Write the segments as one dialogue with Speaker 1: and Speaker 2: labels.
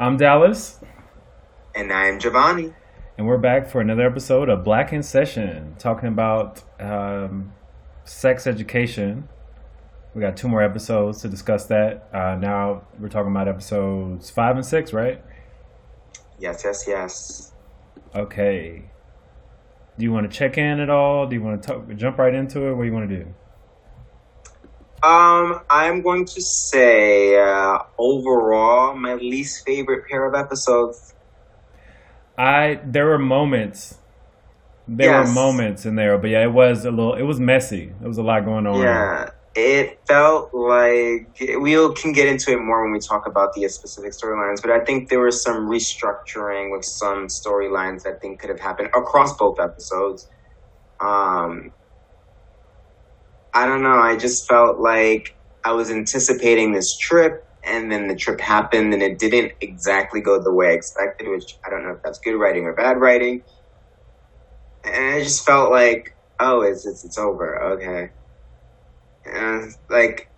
Speaker 1: I'm Dallas.
Speaker 2: And I'm Giovanni.
Speaker 1: And we're back for another episode of Black in Session, talking about um, sex education. We got two more episodes to discuss that. Uh, now we're talking about episodes five and six, right?
Speaker 2: Yes, yes, yes.
Speaker 1: Okay. Do you want to check in at all? Do you want to talk, jump right into it? What do you want to do?
Speaker 2: Um, I'm going to say uh, overall my least favorite pair of episodes.
Speaker 1: I there were moments, there yes. were moments in there, but yeah, it was a little, it was messy. There was a lot going on.
Speaker 2: Yeah, it felt like we can get into it more when we talk about the specific storylines, but I think there was some restructuring with some storylines that I think could have happened across both episodes. Um, I don't know. I just felt like I was anticipating this trip, and then the trip happened, and it didn't exactly go the way I expected. Which I don't know if that's good writing or bad writing. And I just felt like, oh, it's it's, it's over. Okay. And like,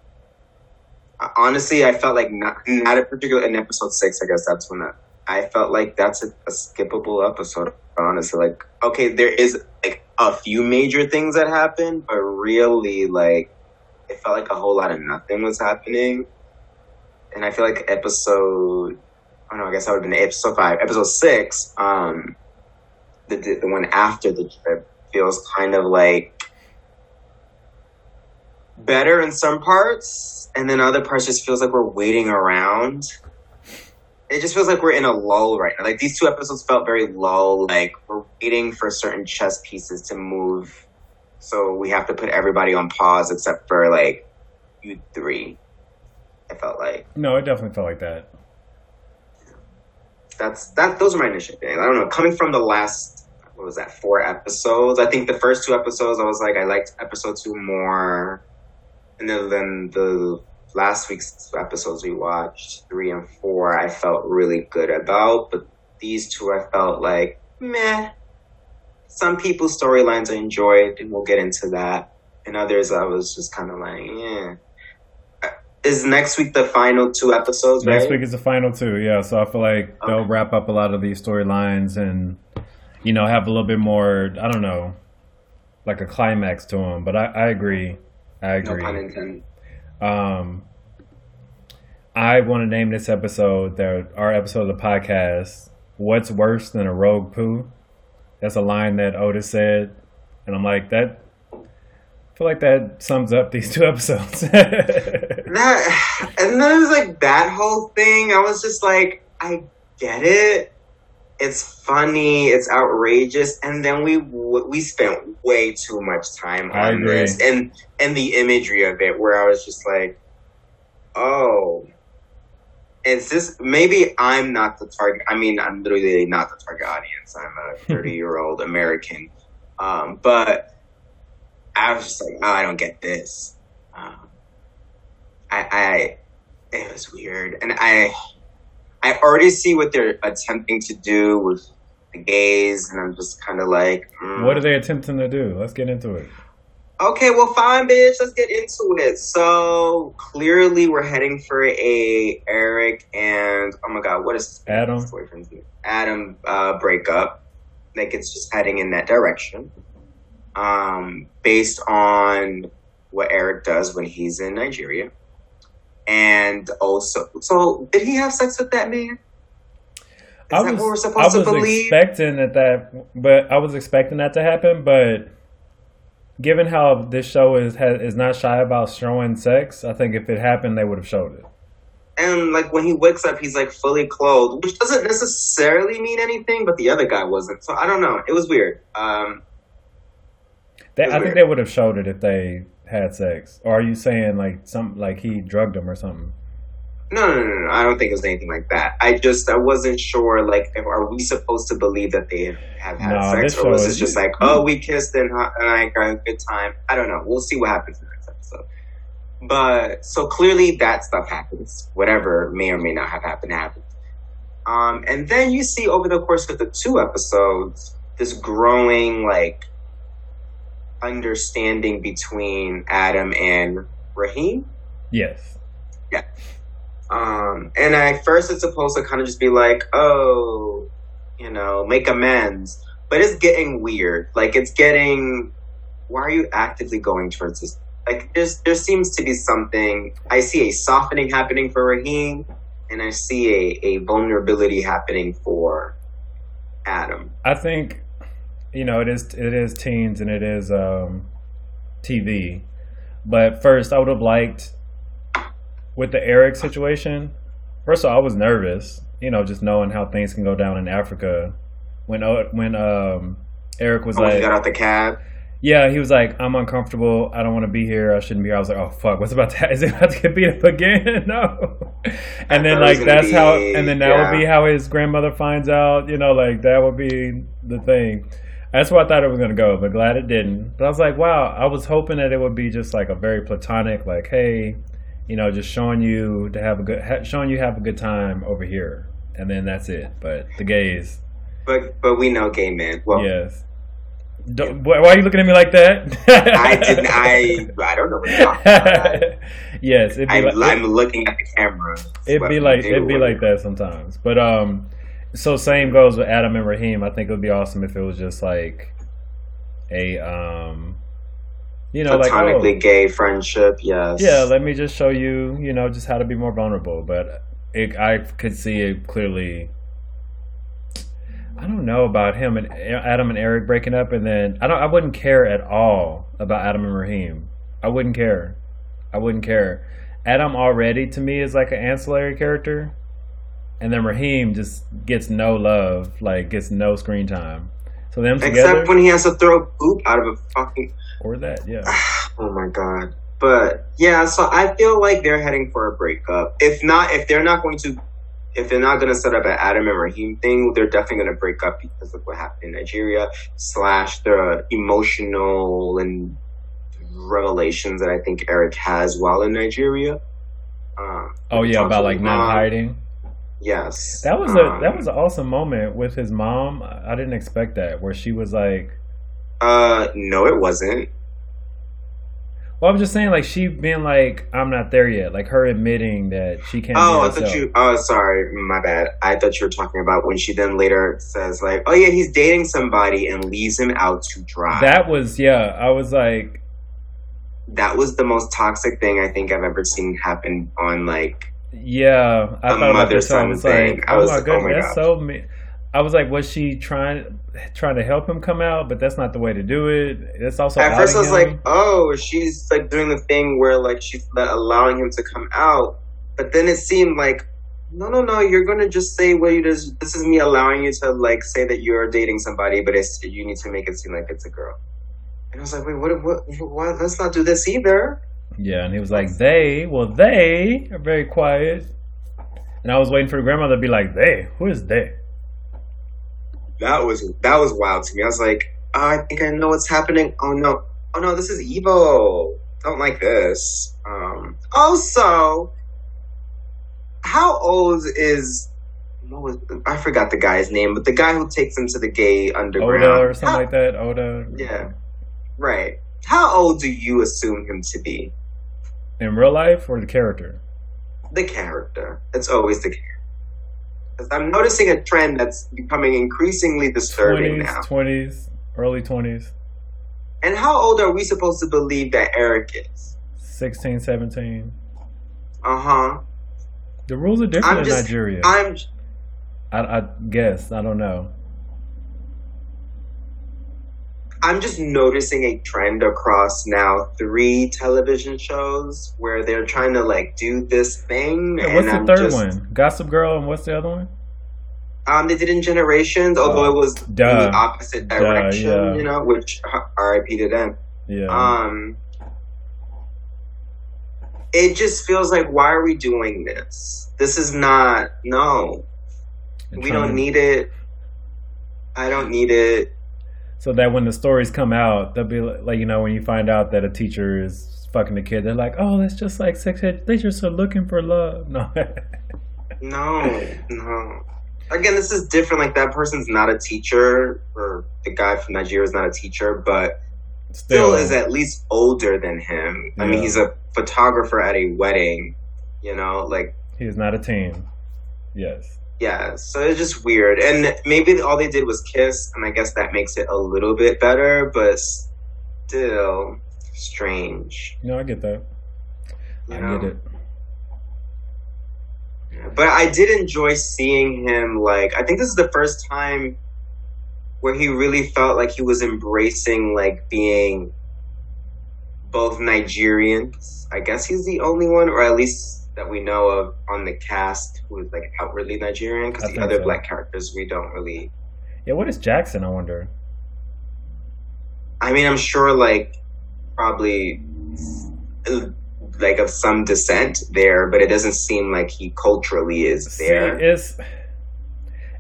Speaker 2: honestly, I felt like not not a particular in episode six. I guess that's when I felt like that's a, a skippable episode. Honestly, like, okay, there is like a few major things that happened, but really, like, it felt like a whole lot of nothing was happening. And I feel like episode, I don't know, I guess that would have been episode five. Episode six, um, the, the one after the trip feels kind of like better in some parts, and then other parts just feels like we're waiting around it just feels like we're in a lull right now. Like these two episodes felt very lull. Like we're waiting for certain chess pieces to move, so we have to put everybody on pause except for like you three. I felt like
Speaker 1: no, it definitely felt like that.
Speaker 2: That's that. Those are my initial feelings. I don't know. Coming from the last, what was that? Four episodes. I think the first two episodes, I was like, I liked episode two more, and then, the last week's episodes we watched, three and four, I felt really good about, but these two I felt like meh. Some people's storylines I enjoyed, and we'll get into that. And others I was just kind of like, yeah. Uh, is next week the final two episodes?
Speaker 1: Next right? week is the final two, yeah. So I feel like okay. they'll wrap up a lot of these storylines and, you know, have a little bit more. I don't know, like a climax to them. But I, I agree. I agree. No pun intended. Um, I want to name this episode, the, our episode of the podcast, What's Worse Than a Rogue Poo? That's a line that Otis said. And I'm like, that, I feel like that sums up these two episodes.
Speaker 2: that, and then it was like that whole thing. I was just like, I get it. It's funny. It's outrageous. And then we we spent way too much time on this, and and the imagery of it, where I was just like, oh, is this maybe I'm not the target? I mean, I'm literally not the target audience. I'm a 30 year old American, um, but I was just like, oh, I don't get this. Um, I, I, it was weird, and I, I already see what they're attempting to do with the gays, and I'm just kind of like,
Speaker 1: mm. what are they attempting to do? Let's get into it.
Speaker 2: Okay, well, fine, bitch. Let's get into it. So clearly, we're heading for a Eric and oh my god, what is
Speaker 1: Adam
Speaker 2: boyfriend's name? Adam uh, breakup. Like it's just heading in that direction. Um, based on what Eric does when he's in Nigeria, and also, so did he have sex with that man? Is
Speaker 1: I was, that what we're supposed I was to believe? expecting that that, but I was expecting that to happen, but given how this show is has, is not shy about showing sex, I think if it happened, they would have showed it.
Speaker 2: And like when he wakes up, he's like fully clothed, which doesn't necessarily mean anything. But the other guy wasn't, so I don't know. It was weird. Um,
Speaker 1: they, was I weird. think they would have showed it if they had sex. Or are you saying like some like he drugged him or something?
Speaker 2: No, no, no, no. I don't think it was anything like that. I just I wasn't sure. Like, are we supposed to believe that they have had no, sex, or was it just like, oh, we kissed and, and I got a good time? I don't know. We'll see what happens in the next episode. But so clearly that stuff happens. Whatever may or may not have happened happens. Um, and then you see over the course of the two episodes this growing like understanding between Adam and Rahim.
Speaker 1: Yes.
Speaker 2: Yeah. Um, and at first it's supposed to kind of just be like, oh, you know, make amends. But it's getting weird. Like it's getting why are you actively going towards this? Like there's there seems to be something I see a softening happening for Rahim, and I see a, a vulnerability happening for Adam.
Speaker 1: I think you know it is it is teens and it is um, TV, but first I would have liked with the Eric situation. First of all, I was nervous, you know, just knowing how things can go down in Africa. When uh, when um, Eric was
Speaker 2: Oh,
Speaker 1: like,
Speaker 2: got out the cab.
Speaker 1: yeah, he was like, I'm uncomfortable. I don't want to be here. I shouldn't be here. I was like, oh fuck, what's about to? Is it about to get beat up again? no. And then
Speaker 2: thought it was
Speaker 1: like that's how, and then that
Speaker 2: yeah.
Speaker 1: would be how his grandmother finds out. You know, like that would be the thing. That's where I thought it was gonna go, but glad it didn't. But I was like, wow, I was hoping that it would be just like a very platonic, like, hey, you know, just showing you to have a good, ha- showing you have a good time over here, and then that's it. But the gays,
Speaker 2: But but we know gay men. Well,
Speaker 1: yes. Don't, why why are you looking at me like that?
Speaker 2: I didn't. I I don't know what you're talking about.
Speaker 1: yes, it'd be
Speaker 2: I'm,
Speaker 1: like,
Speaker 2: I'm looking at the camera.
Speaker 1: it'd be like it'd be like that sometimes. But um, so same goes with Adam and Rahim. I think it would be awesome if it was just like a um, you know, like
Speaker 2: Platonically
Speaker 1: oh,
Speaker 2: gay friendship. Yes.
Speaker 1: yeah, let me just show you, you know, just how to be more vulnerable. But it, I could see it clearly. I don't know about him and Adam and Eric breaking up, and then I don't. I wouldn't care at all about Adam and Rahim. I wouldn't care. I wouldn't care. Adam already to me is like an ancillary character, and then Rahim just gets no love, like gets no screen time. So them together,
Speaker 2: Except when he has to throw poop out of a fucking.
Speaker 1: or that, yeah.
Speaker 2: Oh my god. But yeah, so I feel like they're heading for a breakup. If not, if they're not going to, if they're not going to set up an Adam and Rahim thing, they're definitely going to break up because of what happened in Nigeria slash the emotional and revelations that I think Eric has while in Nigeria. Um,
Speaker 1: Oh yeah, about like not
Speaker 2: mom.
Speaker 1: hiding.
Speaker 2: Yes,
Speaker 1: That was a
Speaker 2: Um,
Speaker 1: that was an awesome moment with his mom. I didn't expect that, where she was like,
Speaker 2: Uh, no, it wasn't.
Speaker 1: "Well, I'm just saying, like she being like, I'm not there yet." Like her admitting that she can't.
Speaker 2: Oh, I thought you. Oh, sorry, my bad. I thought you were talking about when she then later says like, "Oh yeah, he's dating somebody and leaves him out to dry."
Speaker 1: That was yeah. I was like,
Speaker 2: that was the most toxic thing I think I've ever seen happen on like.
Speaker 1: Yeah. I
Speaker 2: A
Speaker 1: thought about this. I was
Speaker 2: thing.
Speaker 1: like,
Speaker 2: I
Speaker 1: oh
Speaker 2: was
Speaker 1: my
Speaker 2: like, oh
Speaker 1: goodness,
Speaker 2: my
Speaker 1: that's so me. I was like, was she trying trying to help him come out? But that's not the way to do it. It's also
Speaker 2: At first, I was
Speaker 1: outing
Speaker 2: like, "Oh, she's like doing the thing where like she's allowing him to come out," but then it seemed like. No, no, no! You're gonna just say what you just. This is me allowing you to like say that you're dating somebody, but it's you need to make it seem like it's a girl. And I was like, wait, what? What? what let's not do this either.
Speaker 1: Yeah, and he was like, they, well, they are very quiet. And I was waiting for the grandmother to be like, they? Who is they?
Speaker 2: That was that was wild to me. I was like, oh, I think I know what's happening. Oh no, oh no, this is evil. Don't like this. Um, also, how old is? Was, I forgot the guy's name, but the guy who takes him to the gay underground.
Speaker 1: Oda or something
Speaker 2: How-
Speaker 1: like that? Oda?
Speaker 2: Yeah, right. How old do you assume him to be?
Speaker 1: In real life or the character?
Speaker 2: The character. It's always the character. I'm noticing a trend that's becoming increasingly disturbing
Speaker 1: 20s,
Speaker 2: now.
Speaker 1: 20s, early 20s,
Speaker 2: And how old are we supposed to believe that Eric is?
Speaker 1: 16, 17.
Speaker 2: Uh huh.
Speaker 1: The rules are different
Speaker 2: I'm
Speaker 1: in
Speaker 2: just-
Speaker 1: Nigeria.
Speaker 2: I'm.
Speaker 1: I, I guess. I don't know.
Speaker 2: I'm just noticing a trend across now three television shows where they're trying to like do this thing.
Speaker 1: Yeah,
Speaker 2: and
Speaker 1: what's the
Speaker 2: I'm
Speaker 1: third
Speaker 2: just,
Speaker 1: one? Gossip Girl, and what's the other one?
Speaker 2: Um, they did in Generations, although it was in
Speaker 1: Duh.
Speaker 2: the opposite
Speaker 1: Duh,
Speaker 2: direction.
Speaker 1: yeah.
Speaker 2: You know, which R.I.P. to them.
Speaker 1: Yeah.
Speaker 2: Um, it just feels like why are we doing this? This is not no. We don't need it. I don't need it.
Speaker 1: So that when the stories come out, they'll be like, like, you know, when you find out that a teacher is fucking the kid. They're like, oh, it's just like sex ed. They just are looking for love. No.
Speaker 2: no, no. Again, this is different. Like that person's not a teacher, or the guy from Nigeria is not a teacher, but still, still is at least older than him. Yeah. I mean, he's a photographer at a wedding. You know, like
Speaker 1: he's not a teen. Yes.
Speaker 2: Yeah, so it's just weird. And maybe all they did was kiss, and I guess that makes it a little bit better, but still strange.
Speaker 1: No, I get that. You I know? get it.
Speaker 2: But I did enjoy seeing him, like, I think this is the first time where he really felt like he was embracing, like, being both Nigerians. I guess he's the only one, or at least that we know of on the cast who is like outwardly Nigerian because the other so. black characters we don't really.
Speaker 1: Yeah, what is Jackson? I wonder.
Speaker 2: I mean, I'm sure like probably like of some descent there, but it doesn't seem like he culturally is there.
Speaker 1: See, it's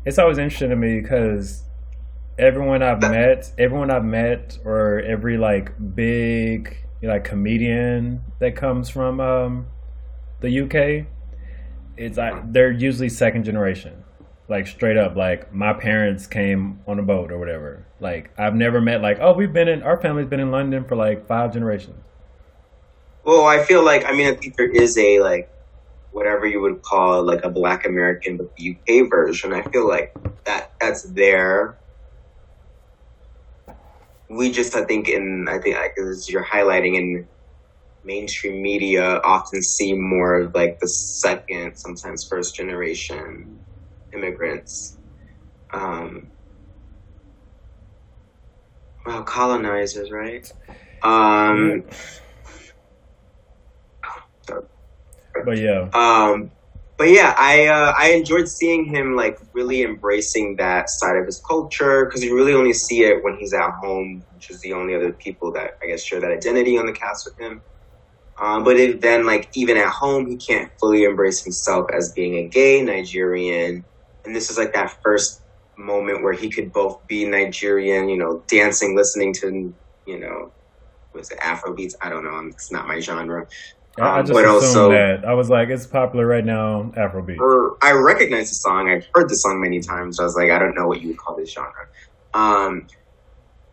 Speaker 1: it's always interesting to me because everyone I've met, everyone I've met, or every like big like comedian that comes from um, the UK, it's like they're usually second generation. Like straight up, like my parents came on a boat or whatever. Like I've never met like, oh, we've been in our family's been in London for like five generations.
Speaker 2: Well, I feel like I mean I think there is a like whatever you would call like a black American but the UK version. I feel like that that's there. We just I think in I think like as you're highlighting in mainstream media often see more of like the second, sometimes first generation immigrants. Um, well, colonizers, right? Um,
Speaker 1: but yeah.
Speaker 2: Um, but yeah, I uh, I enjoyed seeing him like really embracing that side of his culture because you really only see it when he's at home, which is the only other people that I guess share that identity on the cast with him. Um, but it, then, like, even at home, he can't fully embrace himself as being a gay Nigerian. And this is like that first moment where he could both be Nigerian, you know, dancing, listening to, you know, was it Afro beats? I don't know. It's not my genre.
Speaker 1: Um, I just but also, that. I was like, it's popular right now, Afrobeat.
Speaker 2: I recognize the song. I've heard the song many times. So I was like, I don't know what you would call this genre. Um,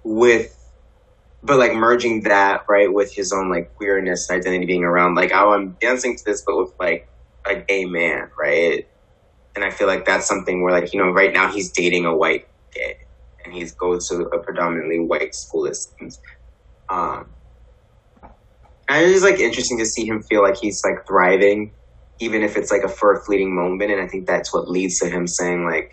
Speaker 2: with but like merging that right with his own like queerness and identity being around like oh i'm dancing to this but with like a gay man right? And i feel like that's something where like you know right now he's dating a white gay and he goes to a predominantly white school it seems. Um and it's like interesting to see him feel like he's like thriving even if it's like a for a fleeting moment and i think that's what leads to him saying like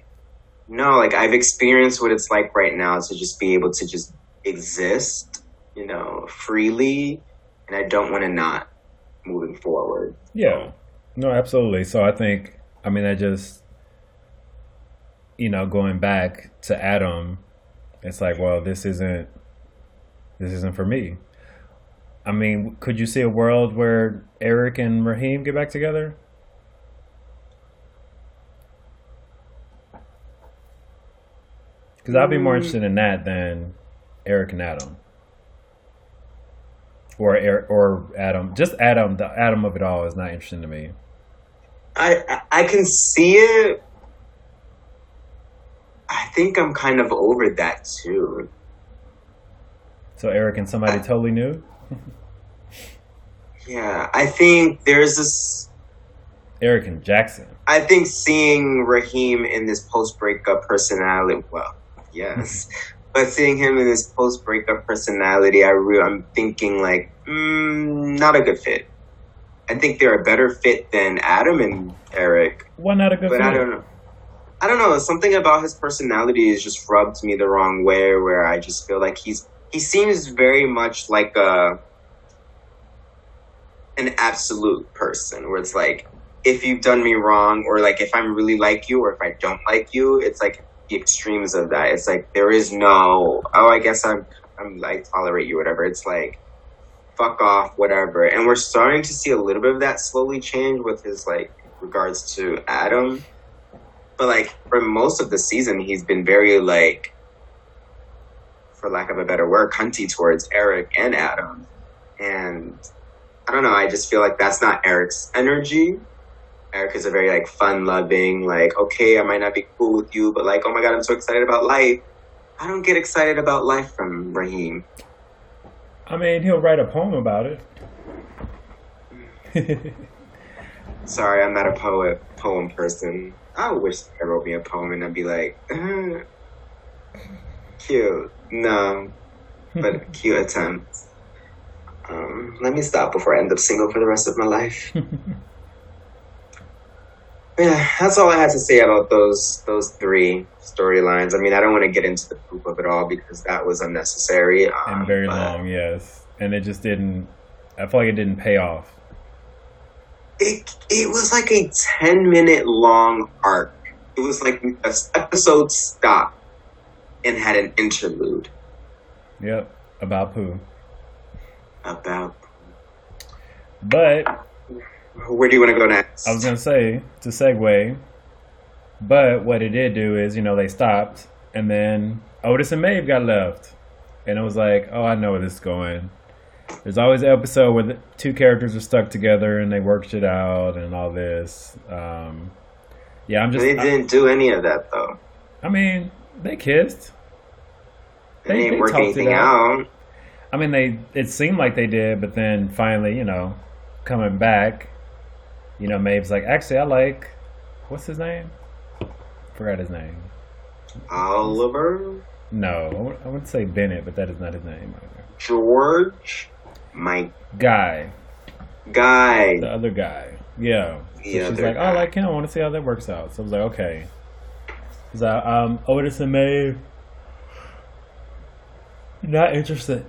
Speaker 2: no like i've experienced what it's like right now to just be able to just exist, you know, freely, and I don't want to not moving forward.
Speaker 1: Yeah, no, absolutely. So I think, I mean, I just, you know, going back to Adam, it's like, well, this isn't, this isn't for me. I mean, could you see a world where Eric and Rahim get back together? Because I'd be more mm. interested in that than Eric and Adam, or Eric, or Adam. Just Adam. The Adam of it all is not interesting to me.
Speaker 2: I I can see it. I think I'm kind of over that too.
Speaker 1: So Eric and somebody I, totally new.
Speaker 2: yeah, I think there's this.
Speaker 1: Eric and Jackson.
Speaker 2: I think seeing Rahim in this post breakup personality, well, yes, but seeing him in his post breakup personality, I re- I'm thinking like, mm, not a good fit. I think they're a better fit than Adam and Eric.
Speaker 1: Why not a good
Speaker 2: but
Speaker 1: fit?
Speaker 2: I don't know. I don't know. Something about his personality has just rubbed me the wrong way. Where I just feel like he's he seems very much like a an absolute person. Where it's like, if you've done me wrong, or like if I'm really like you, or if I don't like you, it's like the extremes of that. It's like there is no oh I guess I'm I'm like tolerate you whatever. It's like fuck off whatever. And we're starting to see a little bit of that slowly change with his like regards to Adam. But like for most of the season he's been very like for lack of a better word, cunty towards Eric and Adam. And I don't know. I just feel like that's not Eric's energy. Eric is a very like fun loving, like, okay, I might not be cool with you, but like, oh my god, I'm so excited about life. I don't get excited about life from Rahim.
Speaker 1: I mean, he'll write a poem about it.
Speaker 2: Sorry, I'm not a poet poem person. I wish I wrote me a poem and I'd be like, uh, cute. No, but cute attempt. Um, let me stop before I end up single for the rest of my life. Yeah, that's all I had to say about those those three storylines. I mean, I don't want to get into the poop of it all because that was unnecessary um,
Speaker 1: and very long. Yes, and it just didn't. I feel like it didn't pay off.
Speaker 2: It it was like a ten minute long arc. It was like an episode stopped and had an interlude.
Speaker 1: Yep, about poo.
Speaker 2: About.
Speaker 1: But
Speaker 2: where do you want to go next?
Speaker 1: I was gonna say to segue, but what it did do is you know they stopped and then Otis and Maeve got left, and it was like, oh, I know where this is going. There's always an episode where the two characters are stuck together and they worked it out and all this. Um, yeah, I'm just.
Speaker 2: They didn't I, do any of that though.
Speaker 1: I mean, they kissed.
Speaker 2: They, they didn't they work anything out. out.
Speaker 1: I mean, they it seemed like they did, but then finally, you know, coming back, you know, Maeve's like, actually, I like, what's his name? Forgot his name.
Speaker 2: Oliver.
Speaker 1: No, I would say Bennett, but that is not his name. either.
Speaker 2: George. My
Speaker 1: Guy.
Speaker 2: Guy.
Speaker 1: The other guy. Yeah. So she's like, oh, I like him. I want to see how that works out. So I was like, okay. So, um, Otis and Maeve. Not interested.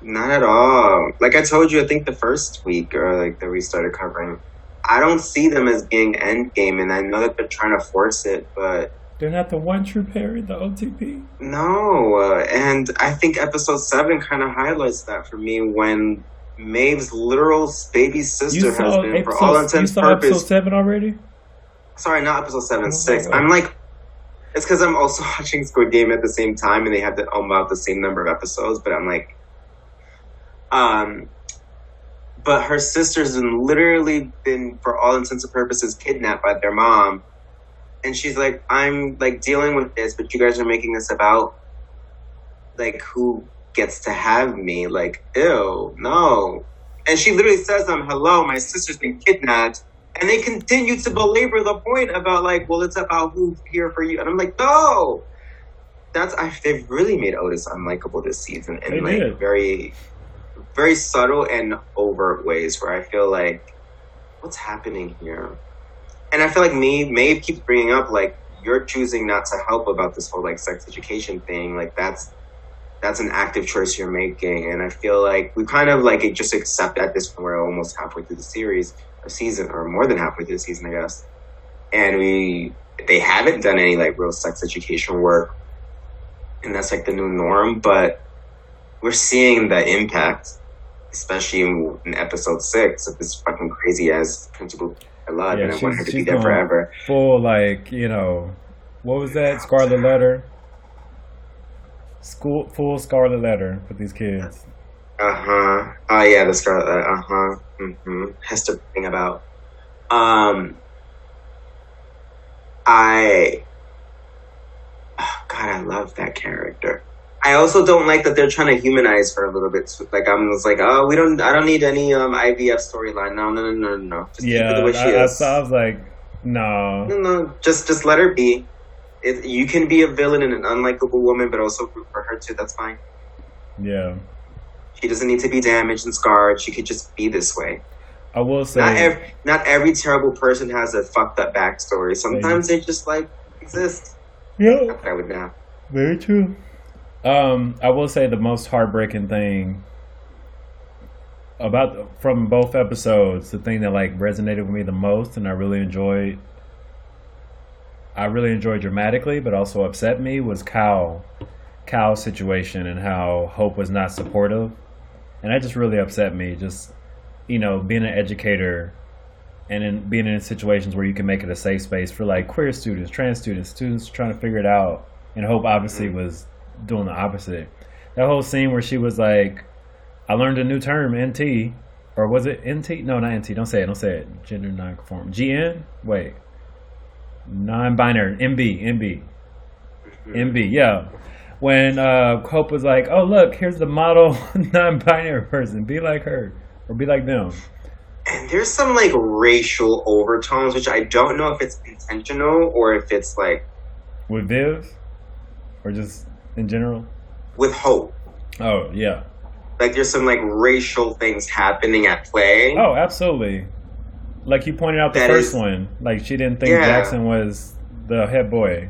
Speaker 2: Not at all. Like I told you, I think the first week or like that we started covering, I don't see them as being endgame, and I know that they're trying to force it, but
Speaker 1: they're not the one true pair, the OTP.
Speaker 2: No, uh, and I think episode seven kind of highlights that for me when Maeve's literal baby sister has been, episode, for all intents and purposes.
Speaker 1: Episode seven already.
Speaker 2: Sorry, not episode seven, oh, six. I'm like, it's because I'm also watching Squid Game at the same time, and they have the, about the same number of episodes. But I'm like, um, but her sister's literally been, for all intents and purposes, kidnapped by their mom, and she's like, "I'm like dealing with this, but you guys are making this about like who gets to have me. Like, ew, no." And she literally says, "I'm hello, my sister's been kidnapped." And they continue to belabor the point about like, well, it's about who's here for you. And I'm like, no, that's I, they've really made Otis unlikable this season in like did. very very subtle and overt ways where I feel like, what's happening here? And I feel like me, Maeve keeps bringing up like you're choosing not to help about this whole like sex education thing. Like that's that's an active choice you're making, and I feel like we kind of like just accept at this point we're almost halfway through the series or season, or more than halfway through the season, I guess. And we they haven't done any like real sex education work, and that's like the new norm. But we're seeing the impact especially in, in episode six of this fucking crazy ass principal I love, yeah, and I want her to be there forever.
Speaker 1: Full like you know, what was that Scarlet Letter? School full Scarlet Letter with these kids.
Speaker 2: Uh huh. Oh yeah, the Scarlet Letter. Uh huh. Mm-hmm. Hester thing about. Um. I. Oh God, I love that character. I also don't like that they're trying to humanize her a little bit. Like I'm just like, oh, we don't. I don't need any um IVF storyline. No, no, no, no, no.
Speaker 1: Just yeah, keep it the way she I, is. I, I was like, no,
Speaker 2: no, no. Just, just let her be. It, you can be a villain and an unlikable woman, but also root for her too. That's fine.
Speaker 1: Yeah.
Speaker 2: She doesn't need to be damaged and scarred. She could just be this way.
Speaker 1: I will say,
Speaker 2: not every, not every terrible person has a fucked up backstory. Sometimes they just like exist.
Speaker 1: Yeah,
Speaker 2: I would now.
Speaker 1: Very true. Um, I will say the most heartbreaking thing about from both episodes, the thing that like resonated with me the most, and I really enjoyed. I really enjoyed dramatically, but also upset me was Cal, Cal's situation and how Hope was not supportive, and that just really upset me. Just you know, being an educator and in being in situations where you can make it a safe space for like queer students, trans students, students trying to figure it out. And Hope obviously was doing the opposite. That whole scene where she was like, I learned a new term, NT, or was it NT? No, not NT. Don't say it. Don't say it. Gender non-conform. GN. Wait. Non-binary. MB. MB. MB. Yeah. When uh, Hope was like, "Oh look, here's the model non-binary person. Be like her, or be like them."
Speaker 2: And there's some like racial overtones, which I don't know if it's intentional or if it's like
Speaker 1: With Viv, or just in general.
Speaker 2: with hope.
Speaker 1: Oh yeah.
Speaker 2: Like there's some like racial things happening at play.
Speaker 1: Oh, absolutely. Like you pointed out the
Speaker 2: That
Speaker 1: first
Speaker 2: is-
Speaker 1: one. Like she didn't think
Speaker 2: Yeah.
Speaker 1: Jackson was the head boy.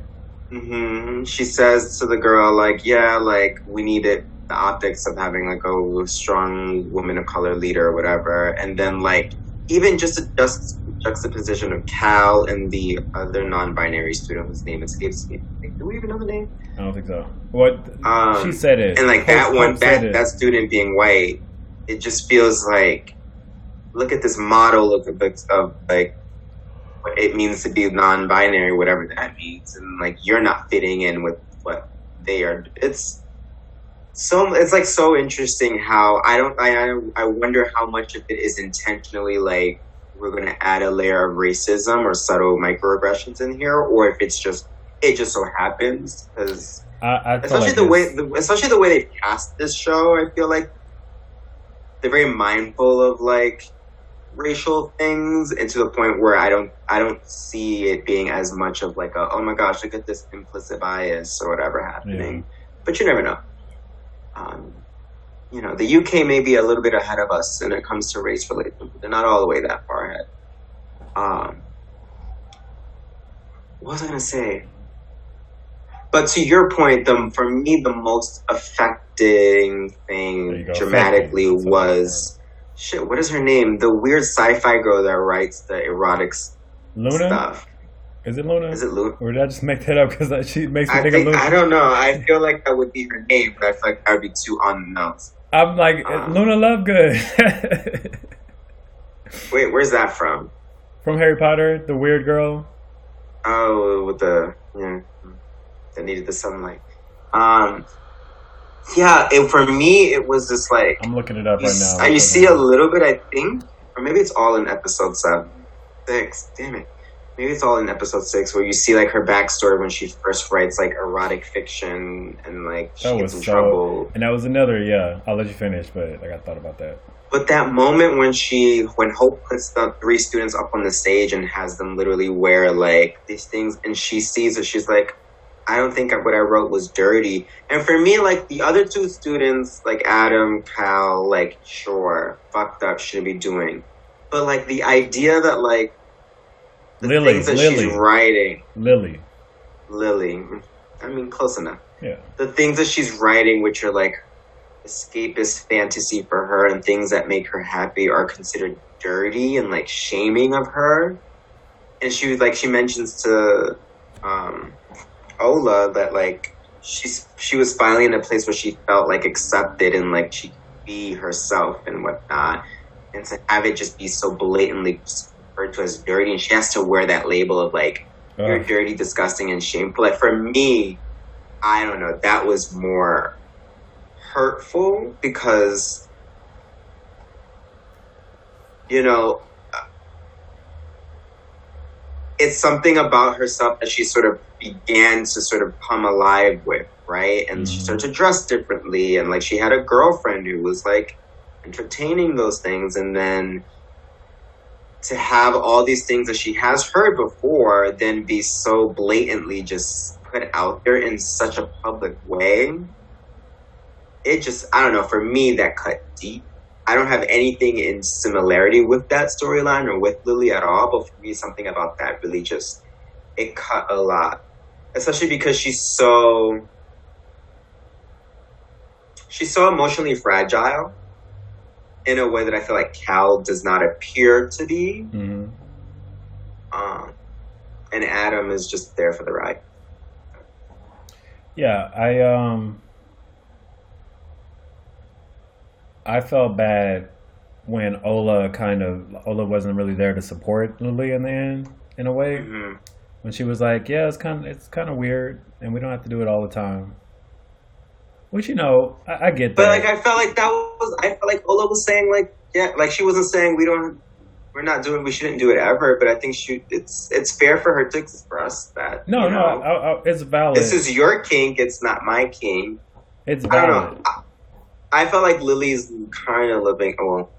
Speaker 2: Mm-hmm. She says to the girl, like, yeah, like we needed the optics of having like a strong woman of color leader or whatever. And then like even just a just juxtaposition of Cal and the other non-binary student whose name escapes me. Like, do we even know the name?
Speaker 1: I don't think so. What
Speaker 2: Um,
Speaker 1: she said it,
Speaker 2: And like
Speaker 1: Hope-
Speaker 2: that one,
Speaker 1: Hope
Speaker 2: that that student being white, it just feels like, look at this model of of like what it means to be non-binary, whatever that means, and like you're not fitting in with what they are. It's so it's like so interesting how I don't I- I wonder how much of it is intentionally like we're going to add a layer of racism or subtle microaggressions in here, or if it's just it just so happens because
Speaker 1: I, I feel
Speaker 2: especially
Speaker 1: like
Speaker 2: the way the, especially the way they cast this show i feel like they're very mindful of like racial things and to the point where i don't i don't see it being as much of like a oh my gosh look at this implicit bias or whatever happening. But you never know. Um, you know the uk may be a little bit ahead of us when it comes to race relations but they're not all the way that far ahead um, what was i going to say but to your point, the for me the most affecting thing dramatically.
Speaker 1: That's
Speaker 2: was shit. What is her name? The weird sci-fi girl that writes the erotic s-
Speaker 1: Luna.
Speaker 2: stuff.
Speaker 1: Is it Luna?
Speaker 2: Is it Luna?
Speaker 1: Or did I just make that up because she makes me
Speaker 2: I
Speaker 1: think,
Speaker 2: think
Speaker 1: of Luna?
Speaker 2: I don't know. I feel like that would be her name, but I feel like that would be too on the nose.
Speaker 1: I'm like
Speaker 2: Uh.
Speaker 1: Luna Lovegood
Speaker 2: Wait, where's that from?
Speaker 1: from Harry Potter, the weird girl.
Speaker 2: Oh, with the yeah, that needed the sunlight. Um, yeah. It, for me, it was just like
Speaker 1: I'm looking it up
Speaker 2: You,
Speaker 1: right now.
Speaker 2: you see a little bit, I think, or maybe it's all in episode seven, six. Damn it, maybe it's all in episode six, where you see like her backstory when she first writes like erotic fiction and like she
Speaker 1: That
Speaker 2: gets
Speaker 1: was
Speaker 2: in
Speaker 1: so-
Speaker 2: trouble.
Speaker 1: And that was another. Yeah, I'll let you finish, but like I thought about that.
Speaker 2: But that moment when she, when Hope puts the three students up on the stage and has them literally wear like these things, and she sees it, she's like, I don't think what I wrote was dirty. And for me, like the other two students, like Adam, Cal, like sure, fucked up, shouldn't be doing. But like the idea that like the
Speaker 1: Lily,
Speaker 2: things that
Speaker 1: Lily.
Speaker 2: she's writing,
Speaker 1: Lily.
Speaker 2: Lily, I mean, close enough
Speaker 1: Yeah.
Speaker 2: the things that she's writing, which are like escapist fantasy for her and things that make her happy, are considered dirty and like shaming of her. And she was like, she mentions to um, Ola that like she's she was finally in a place where she felt like accepted and like she could be herself and whatnot. And to have it just be so blatantly referred to as dirty, and she has to wear that label of like you're dirty, disgusting, and shameful. Like for me, I don't know. That was more hurtful because, you know, it's something about herself that she sort of began to sort of come alive with, right? And she
Speaker 1: Mhm.
Speaker 2: started to dress differently, and like she had a girlfriend who was like entertaining those things, and then to have all these things that she has heard before then be so blatantly just put out there in such a public way. It just i don't know for me that cut deep. I don't have anything in similarity with that storyline or with lily at all but for me something about that really just it cut a lot. Especially because she's so she's so emotionally fragile in a way that I feel like Cal does not appear to be.
Speaker 1: Mhm.
Speaker 2: Um, and Adam is just there for the ride.
Speaker 1: Yeah, I um I felt bad when Ola kind of Ola wasn't really there to support Lily in the end in a way.
Speaker 2: hmm
Speaker 1: When she was like, "Yeah, it's kind of it's kind of weird, and we don't have to do it all the time." Which you know, I, I get that.
Speaker 2: But like, I felt like that was I felt like Ola was saying like Yeah, like she wasn't saying we don't, we're not doing, we shouldn't do it ever. But I think she, it's it's fair for her to express that.
Speaker 1: No, no,
Speaker 2: know,
Speaker 1: I, I, it's valid.
Speaker 2: this is your kink. It's not my kink.
Speaker 1: it's
Speaker 2: I don't
Speaker 1: valid.
Speaker 2: know. I, I felt like Lily's kind of living. Oh, well,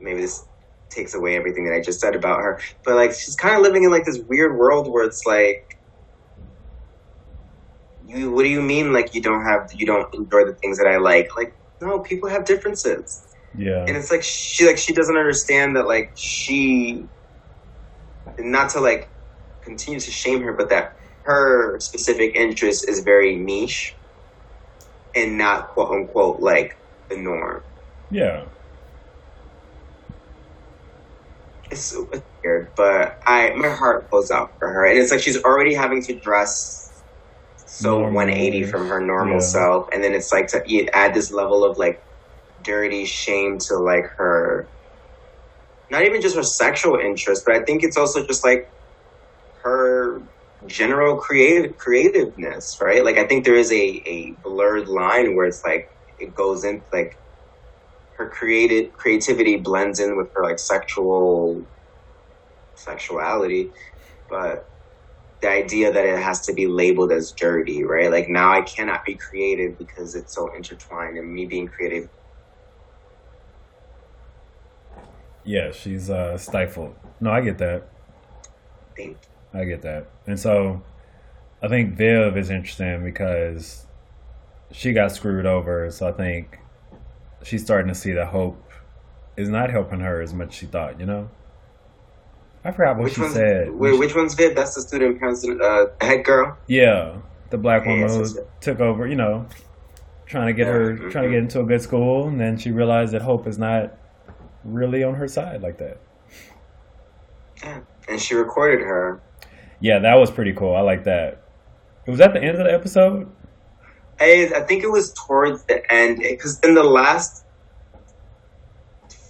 Speaker 2: maybe this takes away everything that I just said about her, but like she's kind of living in like this weird world where it's like, you. What do you mean? Like you don't have, you don't enjoy the things that I like? Like no, people have differences,
Speaker 1: Yeah,
Speaker 2: and it's like she like she doesn't understand that like she, not to like continue to shame her, but that her specific interest is very niche and not quote unquote like the norm.
Speaker 1: yeah,
Speaker 2: It's, it's weird, but I my heart goes out for her, and it's like she's already having to dress so
Speaker 1: Normal.
Speaker 2: 180 from her normal
Speaker 1: Yeah.
Speaker 2: self, and then it's like to e- add this level of like dirty shame to like her, not even just her sexual interest, but I think it's also just like her general creative creativeness, right? Like I think there is a a blurred line where it's like it goes in like her created creativity blends in with her like sexual sexuality, but the idea that it has to be labeled as dirty, right? Like now I cannot be creative because it's so intertwined, and me being creative.
Speaker 1: yeah. She's uh, stifled. No, I get that.
Speaker 2: Thing.
Speaker 1: I get that. And so I think Viv is interesting because she got screwed over. So I think she's starting to see that hope is not helping her as much as she thought, you know? I forgot what
Speaker 2: Which
Speaker 1: she
Speaker 2: one's
Speaker 1: said.
Speaker 2: wait, which one's Viv? That's the student president, uh, head girl.
Speaker 1: Yeah, the black
Speaker 2: Yeah,
Speaker 1: woman who took over, you know, trying to get
Speaker 2: Yeah,
Speaker 1: her,
Speaker 2: mhm.
Speaker 1: trying to get into a good school. And then she realized that hope is not really on her side like that.
Speaker 2: Yeah. And she recorded her.
Speaker 1: Yeah, that was pretty cool. I like that. Was that the end of the episode?
Speaker 2: I, I think it was towards the end because in the last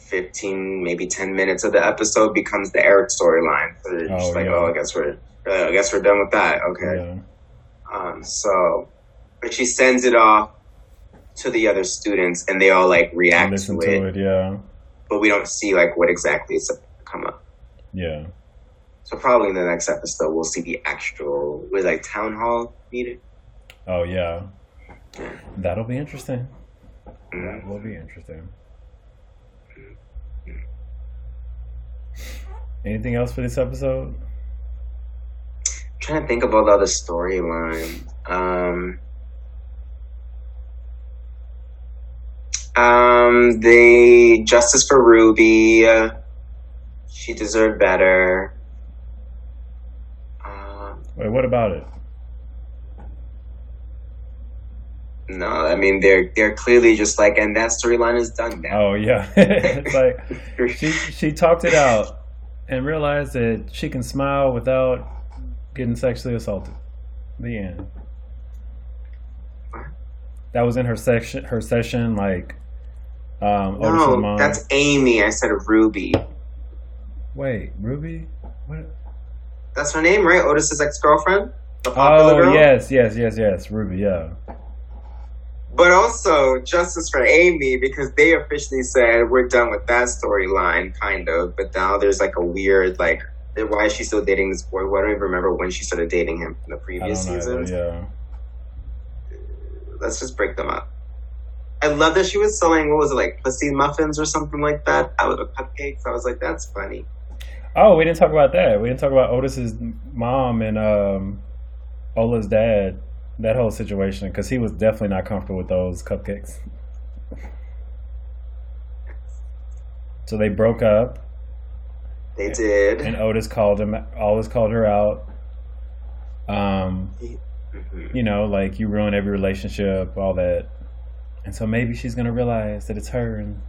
Speaker 2: 15, maybe 10 minutes of the episode becomes the Eric storyline. So they're just
Speaker 1: Oh,
Speaker 2: like,
Speaker 1: yeah.
Speaker 2: oh, I guess we're, uh, I guess we're done with that. Okay.
Speaker 1: Yeah.
Speaker 2: Um, so, but she sends it off to the other students and they all like react to,
Speaker 1: to
Speaker 2: it,
Speaker 1: it. Yeah.
Speaker 2: but we don't see like what exactly is come up.
Speaker 1: Yeah.
Speaker 2: So probably in the next episode, we'll see the actual, with like town hall meeting.
Speaker 1: Oh yeah. That'll be interesting.
Speaker 2: Mhm.
Speaker 1: That will be interesting. Anything else for this episode?
Speaker 2: trying to think about the other storyline. Um, um, the justice for Ruby. Uh, she deserved better. Um,
Speaker 1: Wait, what about it?
Speaker 2: no, I mean they're they're clearly just like, and that storyline is done now.
Speaker 1: Oh yeah. it's like she she talked it out and realize that she can smile without getting sexually assaulted. The end. That was in her section her session like um
Speaker 2: no,
Speaker 1: mom.
Speaker 2: that's Aimee. I said Ruby.
Speaker 1: Wait, Ruby? What?
Speaker 2: That's her name, right? Otis's ex girlfriend, the popular
Speaker 1: Oh
Speaker 2: girl.
Speaker 1: yes, yes, yes, yes. Ruby, yeah.
Speaker 2: But also justice for Aimee because they officially said we're done with that storyline, kind of. But now there's like a weird like, why is she still dating this boy? Well, I don't even remember when she started dating him in the previous seasons.
Speaker 1: yeah.
Speaker 2: Let's just break them up. I love that she was selling what was it like pussy muffins or something like that out of cupcakes. I was like, that's funny.
Speaker 1: Oh, we didn't talk about that. We didn't talk about Otis's mom and um, Ola's dad. That whole situation because he was definitely not comfortable with those cupcakes. So they broke up,
Speaker 2: They did.
Speaker 1: and Otis called him. Always called her out. Um,
Speaker 2: Mhm.
Speaker 1: you know, like you ruin every relationship, all that. And so maybe she's gonna realize that it's her and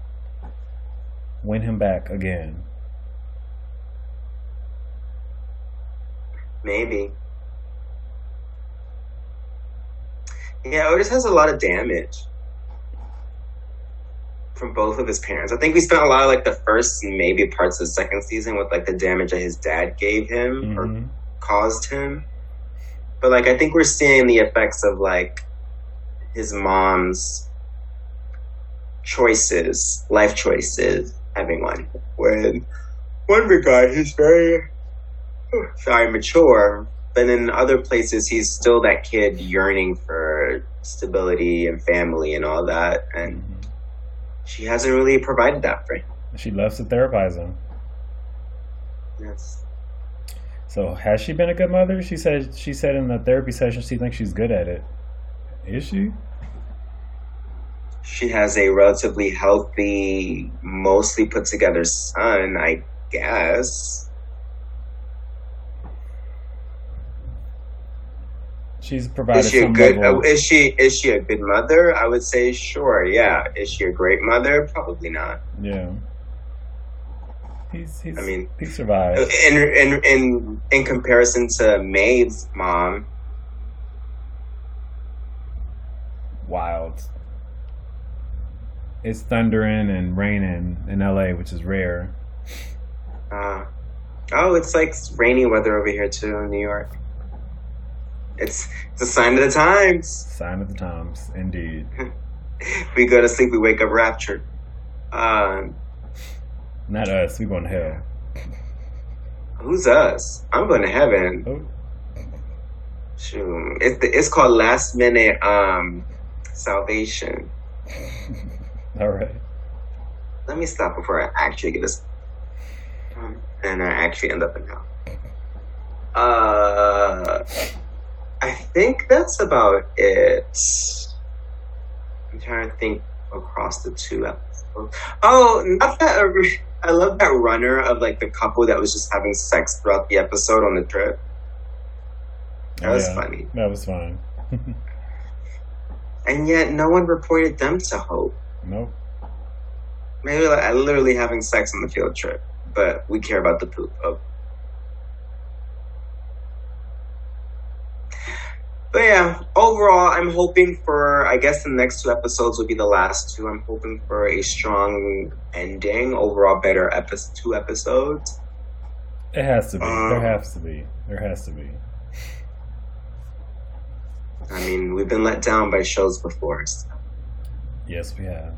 Speaker 1: win him back again.
Speaker 2: Maybe. Yeah, Otis has a lot of damage from both of his parents. I think we spent a lot of like the first and maybe parts of the second season with like the damage that his dad gave him or
Speaker 1: Mhm.
Speaker 2: caused him. But like I think we're seeing the effects of like his mom's choices, life choices, having one. When one regard, he's very, very mature, but in other places, he's still that kid yearning for stability and family and all that. And she hasn't really provided that for him.
Speaker 1: She loves to therapize him.
Speaker 2: Yes.
Speaker 1: So has she been a good mother? She said she said in the therapy session she thinks she's good at it. Is she?
Speaker 2: She has a relatively healthy, mostly put together son, I guess.
Speaker 1: She's provided
Speaker 2: Is she a good? uh, is she is she a good mother? I would say sure. Yeah. Is she a great mother? Probably not.
Speaker 1: yeah. He's he's
Speaker 2: I mean,
Speaker 1: he survived.
Speaker 2: In in in in comparison to Maeve's mom,
Speaker 1: Wild. It's thundering and raining in LA, which is rare.
Speaker 2: uh, oh, it's like rainy weather over here too in New York. It's it's a sign of the times.
Speaker 1: Sign of the times, indeed.
Speaker 2: We go to sleep, we wake up raptured. Um,
Speaker 1: Not us. We going to hell.
Speaker 2: who's us? I'm going to heaven.
Speaker 1: Oh,
Speaker 2: Shoot. It's the, it's called last minute um salvation.
Speaker 1: all right.
Speaker 2: Let me stop before I actually get this, and I actually end up in hell. Uh, I think that's about it. I'm trying to think across the two episodes. Oh, not that. Uh, I love that runner of like the couple that was just having sex throughout the episode on the trip. That
Speaker 1: Oh,
Speaker 2: was
Speaker 1: yeah.
Speaker 2: funny.
Speaker 1: That was fun.
Speaker 2: And yet, no one reported them to Hope.
Speaker 1: nope.
Speaker 2: Maybe like literally having sex on the field trip, but we care about the poop. Oh. But yeah, overall, I'm hoping for. I guess the next two episodes will be the last two. I'm hoping for a strong ending. Overall, better epi- two episodes.
Speaker 1: It has to be.
Speaker 2: Um,
Speaker 1: there has to be. There has to be.
Speaker 2: I mean, we've been let down by shows before. So.
Speaker 1: Yes, we have.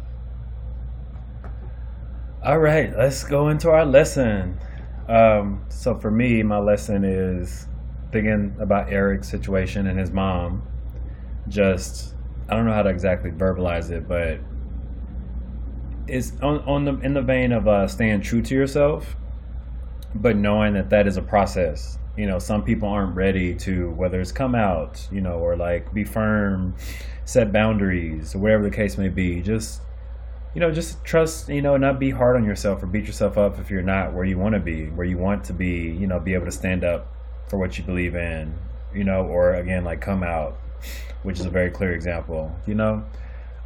Speaker 1: All right, let's go into our lesson. Um, so for me, my lesson is thinking about Eric's situation and his mom. Just I don't know how to exactly verbalize it, but it's on, on the in the vein of uh, staying true to yourself, but knowing that that is a process. You know, some people aren't ready to whether it's come out, you know, or like be firm, set boundaries, or whatever the case may be. Just you know, just trust, you know, not be hard on yourself or beat yourself up if you're not where you want to be, where you want to be, you know, be able to stand up for what you believe in, you know, or again, like come out, which is a very clear example, you know.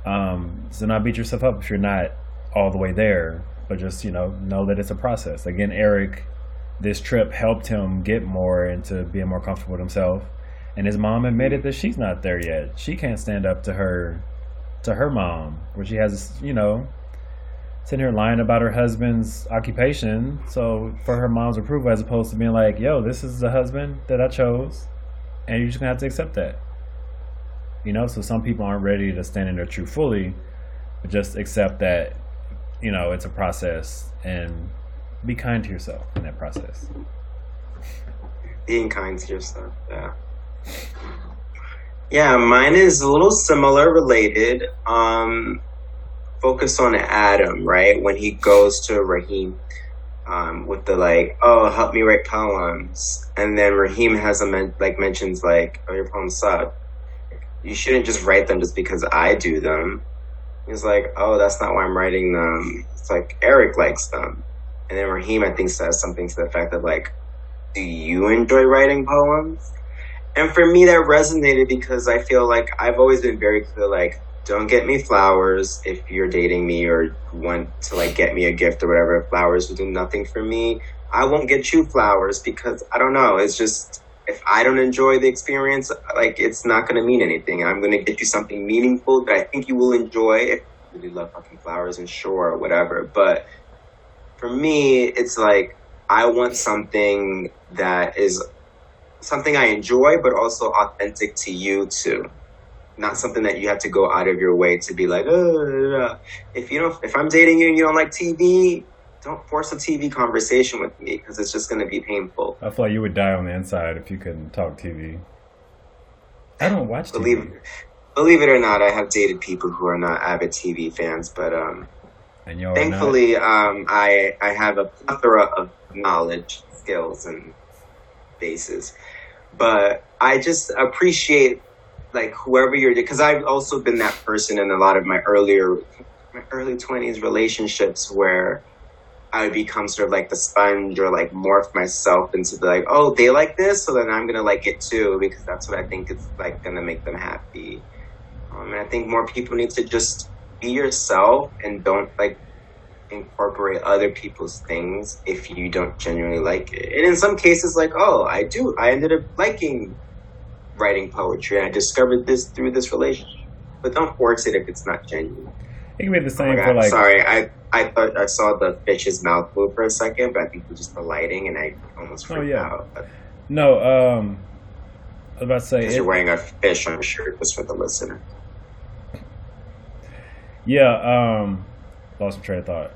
Speaker 1: Um, so not beat yourself up if you're not all the way there, but just, you know, know that it's a process. Again, Eric, this trip helped him get more into being more comfortable with himself. And his mom admitted that she's not there yet. She can't stand up to her to her mom, where she has, you know, sitting here lying about her husband's occupation. So for her mom's approval, as opposed to being like, "Yo, this is the husband that I chose, and you're just gonna have to accept that." You know, so some people aren't ready to stand in their truth fully, but just accept that, you know, it's a process and be kind to yourself in that process.
Speaker 2: being kind to yourself. Yeah. Yeah, mine is a little similar, related. Um, focus on Adam, right? When he goes to Rahim, um, with the like, oh, help me write poems, and then Rahim has a men- like mentions like, oh, your poems suck. You shouldn't just write them just because I do them. He's like, oh, that's not why I'm writing them. It's like Eric likes them, and then Rahim, I think, says something to the fact of like, do you enjoy writing poems? And for me, that resonated because I feel like I've always been very clear, like, don't get me flowers if you're dating me or want to like get me a gift or whatever. Flowers will do nothing for me. I won't get you flowers because I don't know. It's just if I don't enjoy the experience, like it's not going to mean anything. I'm going to get you something meaningful that I think you will enjoy. If you really love fucking flowers and sure or whatever, but for me, it's like I want something that is something I enjoy, but also authentic to you too. Not something that you have to go out of your way to be like, oh, if you don't, if I'm dating you and you don't like TV, don't force a TV conversation with me because it's just going to be painful.
Speaker 1: I feel like you would die on the inside if you couldn't talk TV. I don't watch TV.
Speaker 2: Believe, believe it or not, I have dated people who are not avid TV fans, but um,
Speaker 1: and you're
Speaker 2: thankfully, um, I I have a plethora of knowledge, skills, and bases. But I just appreciate like whoever you're because I've also been that person in a lot of my earlier my early twenties relationships where I become sort of like the sponge or like morph myself into the like, oh, they like this, so then I'm gonna like it too because that's what I think is like gonna make them happy. Um, and I think more people need to just be yourself and don't like incorporate other people's things if you don't genuinely like it. And in some cases, like, oh, I do. I ended up liking writing poetry, I discovered this through this relationship. But don't force it if it's not genuine.
Speaker 1: It can be the same
Speaker 2: oh
Speaker 1: for like.
Speaker 2: Sorry, I I thought I saw the fish's mouth move for a second, but I think it was just the lighting, and I almost oh, freaked oh, yeah. out.
Speaker 1: No, um, I was about to say
Speaker 2: it, you're wearing a fish on your shirt. Just for the listener.
Speaker 1: Yeah, um, lost my train of thought.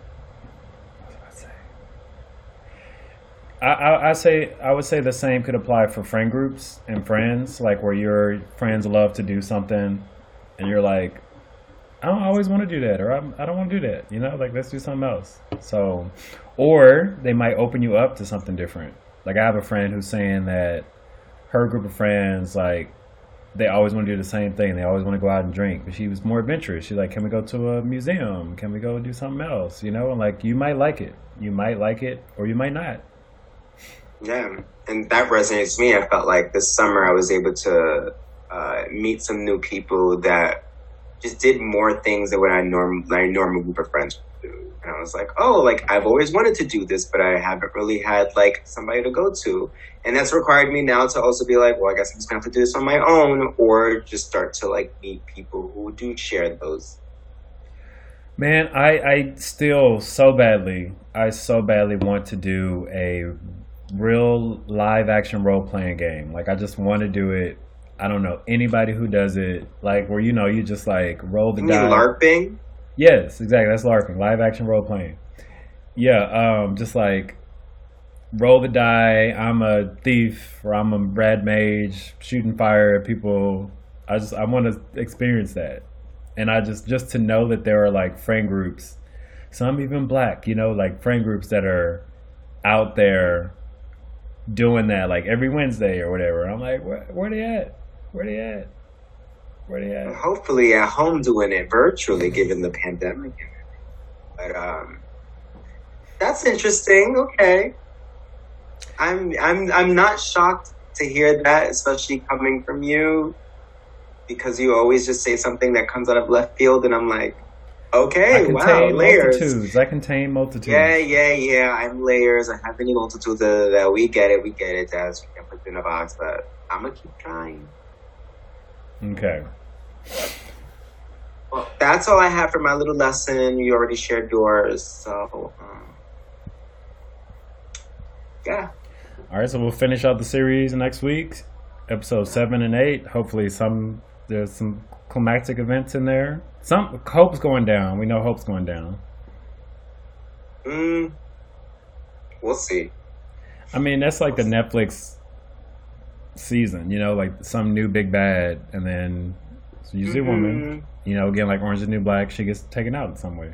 Speaker 1: I, I, say I would say the same could apply for friend groups and friends, like where your friends love to do something, and you're like, I don't always want to do that, or I'm, I do not want to do that. You know, like let's do something else. So, or they might open you up to something different. Like I have a friend who's saying that her group of friends, like they always want to do the same thing. They always want to go out and drink. But she was more adventurous. She's like, can we go to a museum? Can we go do something else? You know, and like you might like it. You might like it, or you might not.
Speaker 2: Yeah, and that resonates with me. I felt like this summer I was able to uh, meet some new people that just did more things than what I norm my normal group of friends do. And I was like, oh, like I've always wanted to do this, but I haven't really had like somebody to go to. And that's required me now to also be like, well, I guess I'm just gonna have to do this on my own, or just start to like meet people who do share those.
Speaker 1: Man, I I still so badly, I so badly want to do a real live action role playing game. Like I just want to do it. I don't know anybody who does it. Like where you know you just like roll the
Speaker 2: you die. LARPing.
Speaker 1: Yes, exactly. That's LARPing, live action role playing. Yeah, um, just like roll the die. I'm a thief, or I'm a red mage shooting fire at people. I just I want to experience that, and I just just to know that there are like friend groups, some even black, you know, like friend groups that are out there doing that like every Wednesday or whatever. I'm like, where, where they at? Where they at? Where they at?
Speaker 2: Hopefully at home doing it virtually, given the pandemic. But um, that's interesting. Okay, I'm I'm I'm not shocked to hear that, especially coming from you, because you always just say something that comes out of left field, and I'm like, Okay, I wow, layers.
Speaker 1: Multitudes. I contain multitudes.
Speaker 2: Yeah, yeah, yeah. I'm layers. I have any multitudes that, that we get it, we get it, as we can put in a box, but I'm gonna keep trying.
Speaker 1: Okay.
Speaker 2: Well, that's all I have for my little lesson. You already shared yours, so um, yeah.
Speaker 1: All right, so we'll finish out the series next week, episode seven and eight. Hopefully, some there's some climactic events in there. Some hope's going down. We know hope's going down.
Speaker 2: Mm, we'll see.
Speaker 1: I mean, that's like the Netflix season, you know, like some new big bad, and then it's usually mm-hmm. a woman. You know, again, like Orange is the New Black, she gets taken out in some way.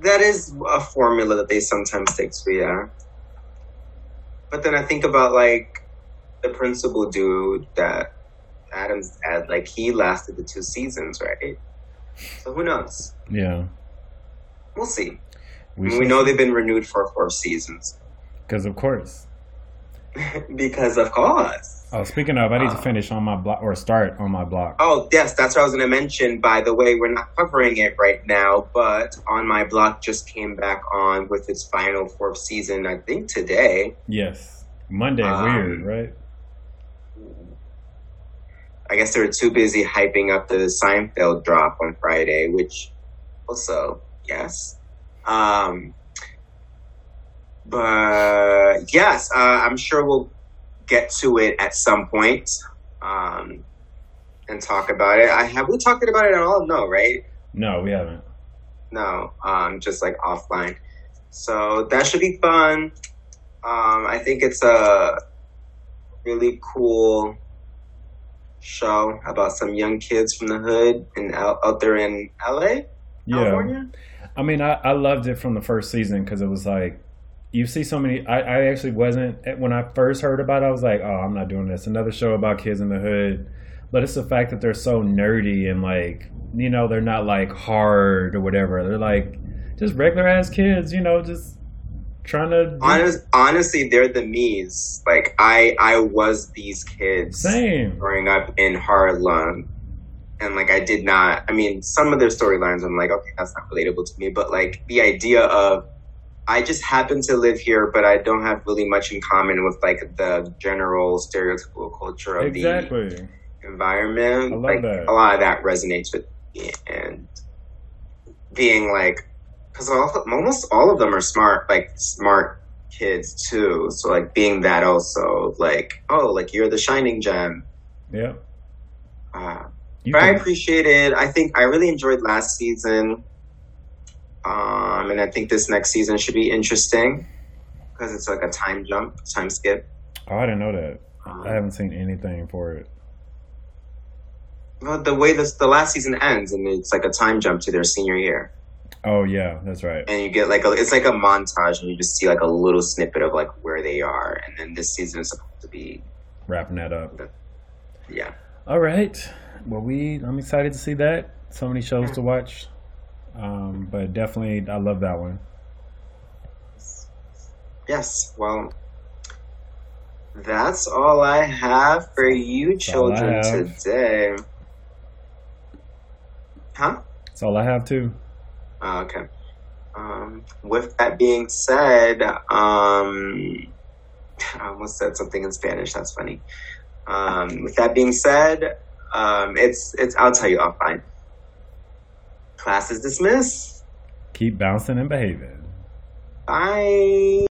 Speaker 2: That is a formula that they sometimes take to, yeah. But then I think about like the principal dude that Adams had like he lasted the two seasons, right? So who knows?
Speaker 1: Yeah,
Speaker 2: we'll see. We, I mean, we know they've been renewed for four seasons.
Speaker 1: Because of course.
Speaker 2: because of course.
Speaker 1: Oh, speaking of, I need uh, to finish on my block or start on my block.
Speaker 2: Oh, yes, that's what I was going to mention. By the way, we're not covering it right now, but on my block just came back on with its final fourth season. I think today.
Speaker 1: Yes, Monday. Um, weird, right?
Speaker 2: I guess they were too busy hyping up the Seinfeld drop on Friday, which also, yes. Um, but yes, uh, I'm sure we'll get to it at some point. Um, and talk about it. I have we talked about it at all? No, right?
Speaker 1: No, we haven't.
Speaker 2: No, um, just like offline. So that should be fun. Um, I think it's a really cool show about some young kids from the hood and out, out there in LA, California.
Speaker 1: Yeah. I mean, I, I loved it from the first season because it was like, you see so many. I, I actually wasn't, eh, when I first heard about it, I was like, oh, I'm not doing this. Another show about kids in the hood. But it's the fact that they're so nerdy and like, you know, they're not like hard or whatever. They're like just regular ass kids, you know, just trying to.
Speaker 2: Honest, honestly, they're the me's. Like I, I was these kids.
Speaker 1: Same.
Speaker 2: Growing up in Harlem, and like I did not. I mean, some of their storylines, I'm like, okay, that's not relatable to me. But like the idea of, I just happen to live here, but I don't have really much in common with like the general stereotypical culture of
Speaker 1: exactly.
Speaker 2: the environment.
Speaker 1: like
Speaker 2: that. a lot of that resonates with me, and being like because almost all of them are smart, like smart kids too. So like being that also like oh like you're the shining gem.
Speaker 1: Yeah.
Speaker 2: Uh, but. I appreciate it. I think I really enjoyed last season. Um, and I think this next season should be interesting because it's like a time jump, time skip.
Speaker 1: Oh, I didn't know that. Um, I haven't seen anything for it.
Speaker 2: Well, the way this the last season ends, and it's like a time jump to their senior year.
Speaker 1: Oh yeah, that's right.
Speaker 2: And you get like a, it's like a montage, and you just see like a little snippet of like where they are, and then this season is supposed to be
Speaker 1: wrapping that up.
Speaker 2: Yeah.
Speaker 1: All right. Well, we I'm excited to see that. So many shows to watch, um, but definitely I love that one.
Speaker 2: Yes. Well, that's all I have for you children today. Huh?
Speaker 1: That's all I have too.
Speaker 2: Uh, okay. Um, with that being said, um, I almost said something in Spanish. That's funny. Um, with that being said, um, it's it's. I'll tell you offline. Class is dismissed.
Speaker 1: Keep bouncing and behaving.
Speaker 2: Bye.